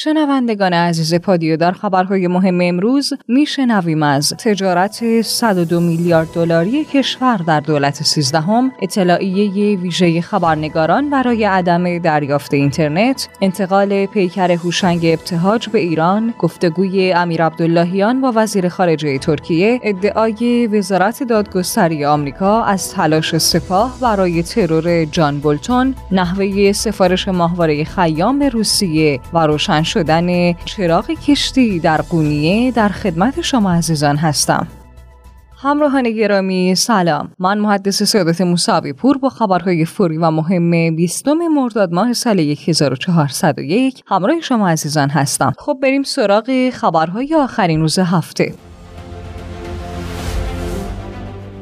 شنوندگان عزیز پادیو در خبرهای مهم امروز میشنویم از تجارت 102 میلیارد دلاری کشور در دولت سیزدهم اطلاعیه ویژه خبرنگاران برای عدم دریافت اینترنت انتقال پیکر هوشنگ ابتهاج به ایران گفتگوی امیر عبداللهیان با وزیر خارجه ترکیه ادعای وزارت دادگستری آمریکا از تلاش سپاه برای ترور جان بولتون نحوه سفارش ماهواره خیام به روسیه و روشن شدن چراغ کشتی در قونیه در خدمت شما عزیزان هستم. همراهان گرامی سلام. من محدث سعادت موسوی پور با خبرهای فوری و مهم 20 مرداد ماه سال 1401 همراه شما عزیزان هستم. خب بریم سراغ خبرهای آخرین روز هفته.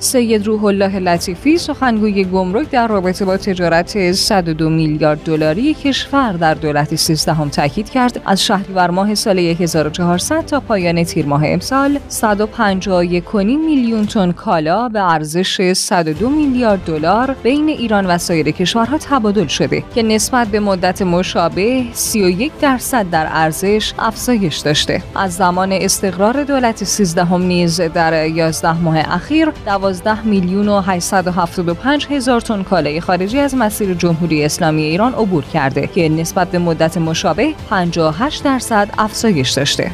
سید روح الله لطیفی سخنگوی گمرک در رابطه با تجارت 102 میلیارد دلاری کشور در دولت سیزدهم تاکید کرد. از شهریور ماه سال 1400 تا پایان تیر ماه امسال 151 میلیون تن کالا به ارزش 102 میلیارد دلار بین ایران و سایر کشورها تبادل شده که نسبت به مدت مشابه 31 درصد در ارزش افزایش داشته. از زمان استقرار دولت سیزدهم نیز در 11 ماه اخیر 12 میلیون و 875 هزار تن کالای خارجی از مسیر جمهوری اسلامی ایران عبور کرده که نسبت به مدت مشابه 58 درصد افزایش داشته.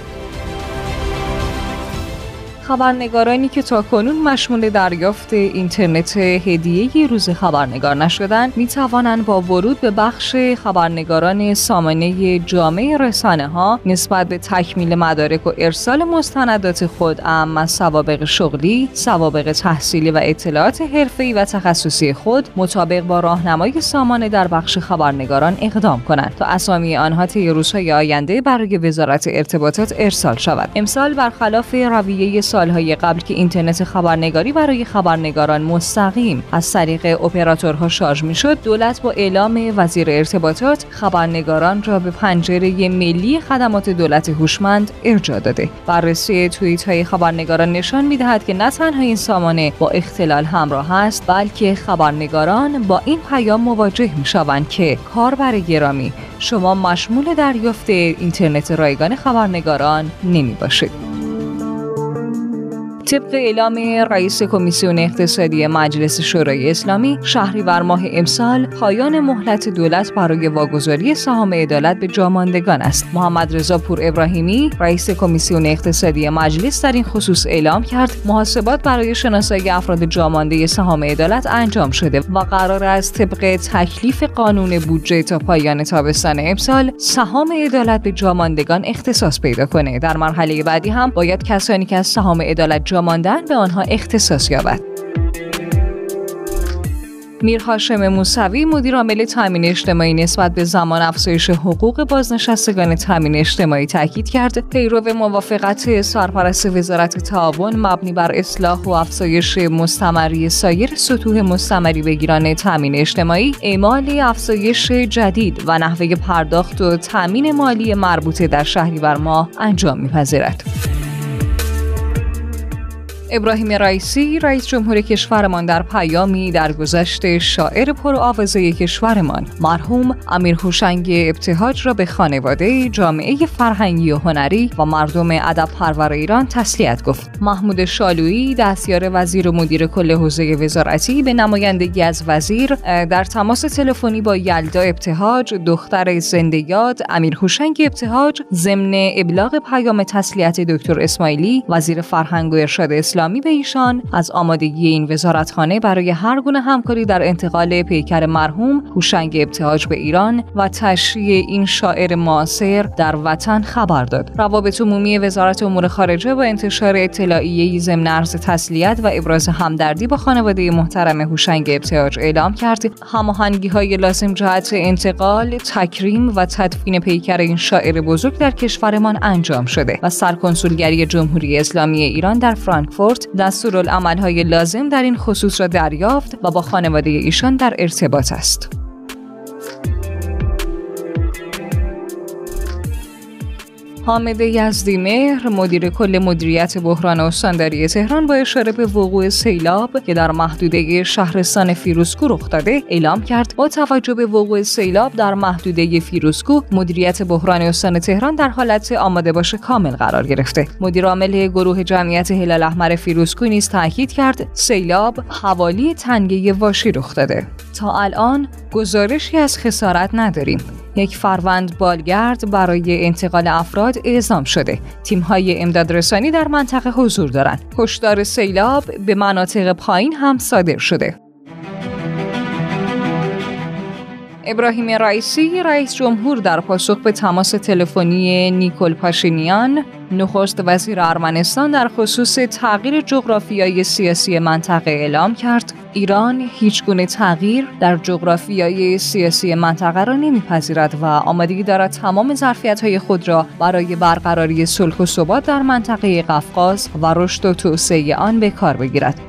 خبرنگارانی که تا کنون مشمول دریافت اینترنت هدیه روز خبرنگار نشدن می توانند با ورود به بخش خبرنگاران سامانه جامعه رسانه ها نسبت به تکمیل مدارک و ارسال مستندات خود اما سوابق شغلی، سوابق تحصیلی و اطلاعات حرفه‌ای و تخصصی خود مطابق با راهنمای سامانه در بخش خبرنگاران اقدام کنند تا اسامی آنها طی روزهای آینده برای وزارت ارتباطات ارسال شود. امسال برخلاف رویه سالهای قبل که اینترنت خبرنگاری برای خبرنگاران مستقیم از طریق اپراتورها شارژ می‌شد دولت با اعلام وزیر ارتباطات خبرنگاران را به پنجره ملی خدمات دولت هوشمند ارجاع داده بررسی توییت های خبرنگاران نشان می‌دهد که نه تنها این سامانه با اختلال همراه است بلکه خبرنگاران با این پیام مواجه می شوند که کاربر گرامی شما مشمول دریافت اینترنت رایگان خبرنگاران نمی باشید. طبق اعلام رئیس کمیسیون اقتصادی مجلس شورای اسلامی شهریور ماه امسال پایان مهلت دولت برای واگذاری سهام عدالت به جاماندگان است. محمد رضا پور ابراهیمی رئیس کمیسیون اقتصادی مجلس در این خصوص اعلام کرد محاسبات برای شناسایی افراد جامانده سهام عدالت انجام شده و قرار است طبق تکلیف قانون بودجه تا پایان تابستان امسال سهام عدالت به جاماندگان اختصاص پیدا کنه. در مرحله بعدی هم باید کسانی که از سهام عدالت ماندن به آنها اختصاص یابد. میر هاشم موسوی مدیر عامل تامین اجتماعی نسبت به زمان افزایش حقوق بازنشستگان تامین اجتماعی تاکید کرد پیرو موافقت سرپرست وزارت تعاون مبنی بر اصلاح و افزایش مستمری سایر سطوح مستمری بگیران تامین اجتماعی اعمال افزایش جدید و نحوه پرداخت و تامین مالی مربوطه در شهریور ماه انجام میپذیرد. ابراهیم رئیسی رئیس جمهور کشورمان در پیامی در گذشت شاعر آوازه کشورمان. مرحوم امیر هوشنگ ابتهاج را به خانواده جامعه فرهنگی و هنری و مردم ادب پرور ایران تسلیت گفت. محمود شالویی دستیار وزیر و مدیر کل حوزه وزارتی به نمایندگی از وزیر در تماس تلفنی با یلدا ابتهاج دختر زنده یاد امیر هوشنگ ابتهاج ضمن ابلاغ پیام تسلیت دکتر اسماعیلی وزیر فرهنگ و ارشاد اسلامی به ایشان از آمادگی این وزارتخانه برای هر گونه همکاری در انتقال پیکر مرحوم هوشنگ ابتهاج به ایران و تشریع این شاعر معاصر در وطن خبر داد. روابط عمومی وزارت امور خارجه با انتشار اطلاعیه ضمن عرض تسلیت و ابراز همدردی با خانواده محترم هوشنگ ابتهاج اعلام کرد هماهنگی های لازم جهت انتقال، تکریم و تدفین پیکر این شاعر بزرگ در کشورمان انجام شده و سرکنسولگری جمهوری اسلامی ایران در فرانکفورت فرانکفورت های لازم در این خصوص را دریافت و با خانواده ایشان در ارتباط است. حامد یزدی مهر مدیر کل مدیریت بحران استانداری تهران با اشاره به وقوع سیلاب که در محدوده شهرستان فیروزکوه رخ داده اعلام کرد با توجه به وقوع سیلاب در محدوده فیروزکوه مدیریت بحران استان تهران در حالت آماده باشه کامل قرار گرفته. مدیر عامل گروه جمعیت هلال احمر فیروزکوه نیز تاکید کرد سیلاب حوالی تنگه واشی رخ داده. تا الان گزارشی از خسارت نداریم. یک فروند بالگرد برای انتقال افراد اعزام شده. تیم های امداد رسانی در منطقه حضور دارند. هشدار سیلاب به مناطق پایین هم صادر شده. ابراهیم رئیسی رئیس جمهور در پاسخ به تماس تلفنی نیکل پاشینیان نخست وزیر ارمنستان در خصوص تغییر جغرافیای سیاسی منطقه اعلام کرد. ایران هیچ گونه تغییر در جغرافیای سیاسی منطقه را نمیپذیرد و آمادگی دارد تمام ظرفیت خود را برای برقراری صلح و ثبات در منطقه قفقاز و رشد و توسعه آن به کار بگیرد.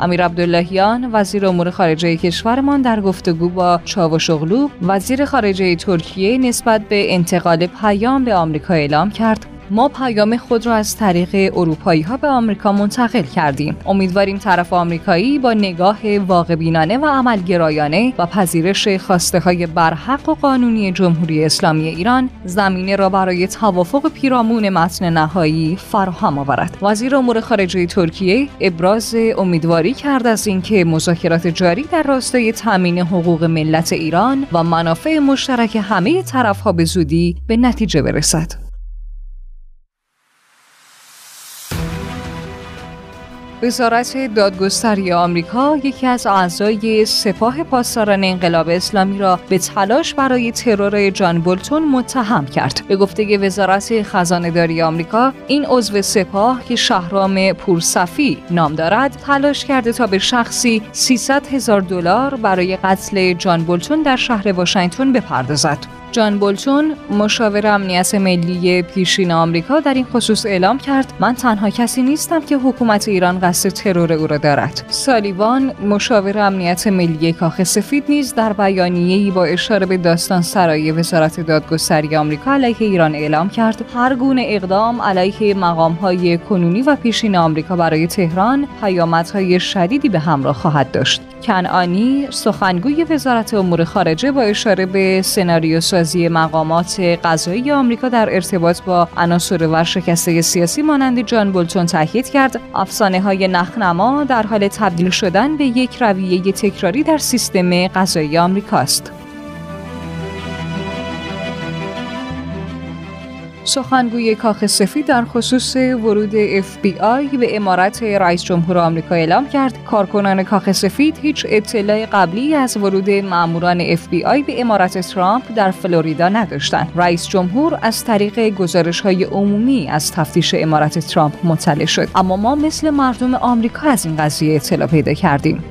امیر عبداللهیان وزیر امور خارجه کشورمان در گفتگو با چاوش اغلو وزیر خارجه ترکیه نسبت به انتقال پیام به آمریکا اعلام کرد. ما پیام خود را از طریق اروپایی ها به آمریکا منتقل کردیم. امیدواریم طرف آمریکایی با نگاه واقع بینانه و عملگرایانه و پذیرش خواسته های برحق و قانونی جمهوری اسلامی ایران زمینه را برای توافق پیرامون متن نهایی فراهم آورد. وزیر امور خارجه ترکیه ابراز امیدواری کرد از اینکه مذاکرات جاری در راستای تامین حقوق ملت ایران و منافع مشترک همه طرفها به زودی به نتیجه برسد. وزارت دادگستری آمریکا یکی از اعضای سپاه پاسداران انقلاب اسلامی را به تلاش برای ترور جان بولتون متهم کرد. به گفته وزارت خزانه داری آمریکا، این عضو سپاه که شهرام پورصفی نام دارد، تلاش کرده تا به شخصی 300 هزار دلار برای قتل جان بولتون در شهر واشنگتن بپردازد. جان بولتون مشاور امنیت ملی پیشین آمریکا در این خصوص اعلام کرد من تنها کسی نیستم که حکومت ایران قصد ترور او را دارد. سالیوان مشاور امنیت ملی کاخ سفید نیز در بیانیه‌ای با اشاره به داستان سرای وزارت دادگستری آمریکا علیه ایران اعلام کرد. هر گونه اقدام علیه مقام‌های کنونی و پیشین آمریکا برای تهران پیامدهای شدیدی به همراه خواهد داشت. کنعانی سخنگوی وزارت امور خارجه با اشاره به سناریو سازی مقامات قضایی آمریکا در ارتباط با عناصر ورشکسته سیاسی مانند جان بولتون تاکید کرد افسانه های نخنما در حال تبدیل شدن به یک رویه تکراری در سیستم قضایی آمریکاست. سخنگوی کاخ سفید در خصوص ورود FBI به امارت رئیس جمهور آمریکا اعلام کرد. کارکنان کاخ سفید هیچ اطلاع قبلی از ورود ماموران FBI به امارت ترامپ در فلوریدا نداشتند. رئیس جمهور از طریق گزارش های عمومی از تفتیش امارت ترامپ مطلع شد. اما ما مثل مردم آمریکا از این قضیه اطلاع پیدا کردیم.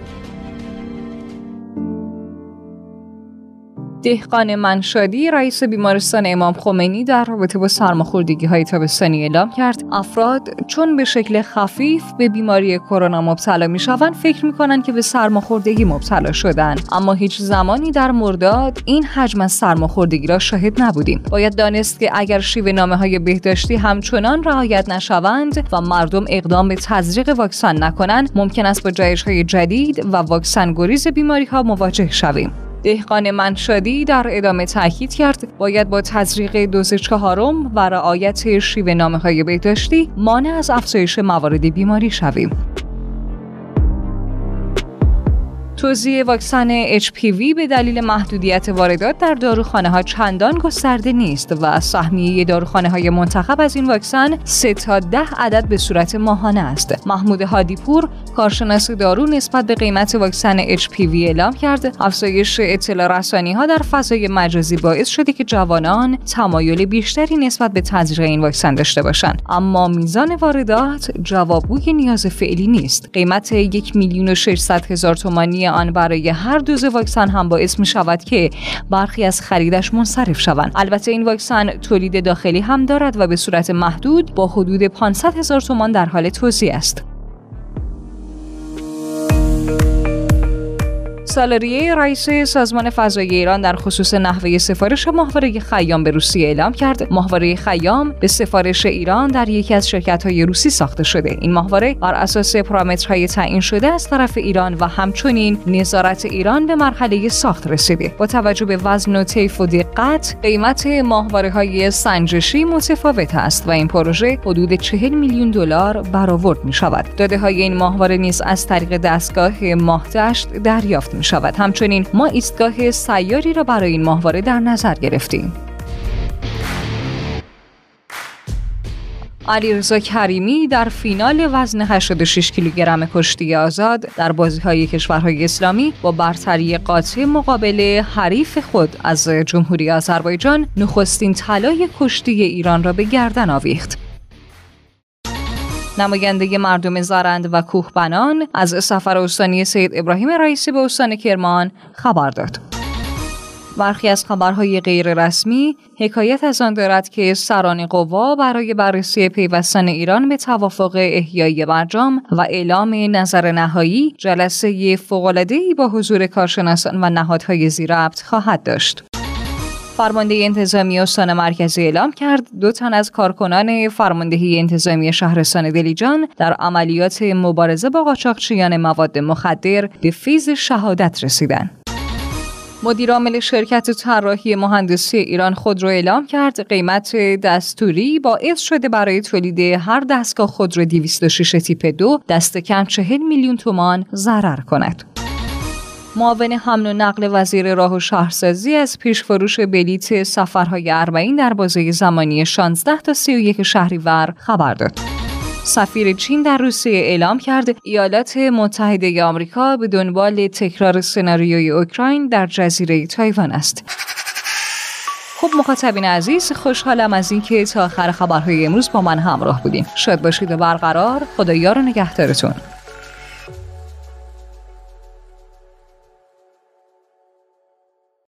دهقان منشادی رئیس بیمارستان امام خمینی در رابطه با سرماخوردگی های تابستانی اعلام کرد. افراد چون به شکل خفیف به بیماری کرونا مبتلا می شوند فکر می کنند که به سرماخوردگی مبتلا شدن اما هیچ زمانی در مرداد این حجم از سرماخوردگی را شاهد نبودیم. باید دانست که اگر شیوه نامه های بهداشتی همچنان رعایت نشوند و مردم اقدام به تزریق واکسن نکنند ممکن است با جایش های جدید و واکسن گریز بیماری ها مواجه شویم. دهقان منشادی در ادامه تاکید کرد باید با تزریق دوز چهارم و رعایت شیوه نامه های بهداشتی مانع از افزایش موارد بیماری شویم. توزیع واکسن HPV به دلیل محدودیت واردات در داروخانه ها چندان گسترده نیست و سهمیه داروخانه های منتخب از این واکسن 3 تا 10 عدد به صورت ماهانه است. محمود هادیپور کارشناس دارو نسبت به قیمت واکسن HPV اعلام کرد. افزایش اطلاع رسانی ها در فضای مجازی باعث شده که جوانان تمایل بیشتری نسبت به تزریق این واکسن داشته باشند. اما میزان واردات جوابگوی نیاز فعلی نیست. قیمت یک میلیون و 600 هزار تومانی آن برای هر دوز واکسن هم باعث می شود که برخی از خریدش منصرف شوند. البته این واکسن تولید داخلی هم دارد و به صورت محدود با حدود 500 هزار تومان در حال توزیع است. سالریه رئیس سازمان فضایی ایران در خصوص نحوه سفارش ماهواره خیام به روسیه اعلام کرد. ماهواره خیام به سفارش ایران در یکی از شرکت های روسی ساخته شده. این ماهواره بر اساس پارامترهای تعیین شده از طرف ایران و همچنین نظارت ایران به مرحله ساخت رسیده. با توجه به وزن و طیف و دقت قیمت ماهواره های سنجشی متفاوت است و این پروژه حدود 40 میلیون دلار برآورد می شود داده های این ماهواره نیز از طریق دستگاه ماهدشت دریافت می شود همچنین ما ایستگاه سیاری را برای این ماهواره در نظر گرفتیم علیرضا کریمی در فینال وزن 86 کیلوگرم کشتی آزاد در بازی های کشورهای اسلامی با برتری قاطع مقابل حریف خود از جمهوری آذربایجان نخستین طلای کشتی ایران را به گردن آویخت. نماینده مردم زارند و کوهبنان از سفر استانی سید ابراهیم رئیسی به استان کرمان خبر داد. برخی از خبرهای غیررسمی حکایت از آن دارد که سران قوا برای بررسی پیوستن ایران به توافق احیای برجام و اعلام نظر نهایی جلسه فوق‌العاده‌ای با حضور کارشناسان و نهادهای زیربط خواهد داشت. فرمانده انتظامی استان مرکزی اعلام کرد دو تن از کارکنان فرماندهی انتظامی شهرستان دلیجان در عملیات مبارزه با قاچاقچیان مواد مخدر به فیض شهادت رسیدند. مدیرعامل شرکت طراحی مهندسی ایران خود را اعلام کرد قیمت دستوری باعث شده برای تولید هر دستگاه خودرو 206 تیپ دو دست کم 40 میلیون تومان ضرر کند. معاون حمل و نقل وزیر راه و شهرسازی از پیش فروش بلیت سفرهای اربعین در بازه زمانی 16 تا 31 شهریور خبر داد. سفیر چین در روسیه اعلام کرد ایالات متحده آمریکا به دنبال تکرار سناریوی اوکراین در جزیره تایوان است. خب مخاطبین عزیز خوشحالم از اینکه تا آخر خبرهای امروز با من همراه بودیم. شاد باشید و برقرار خدایا رو نگهدارتون.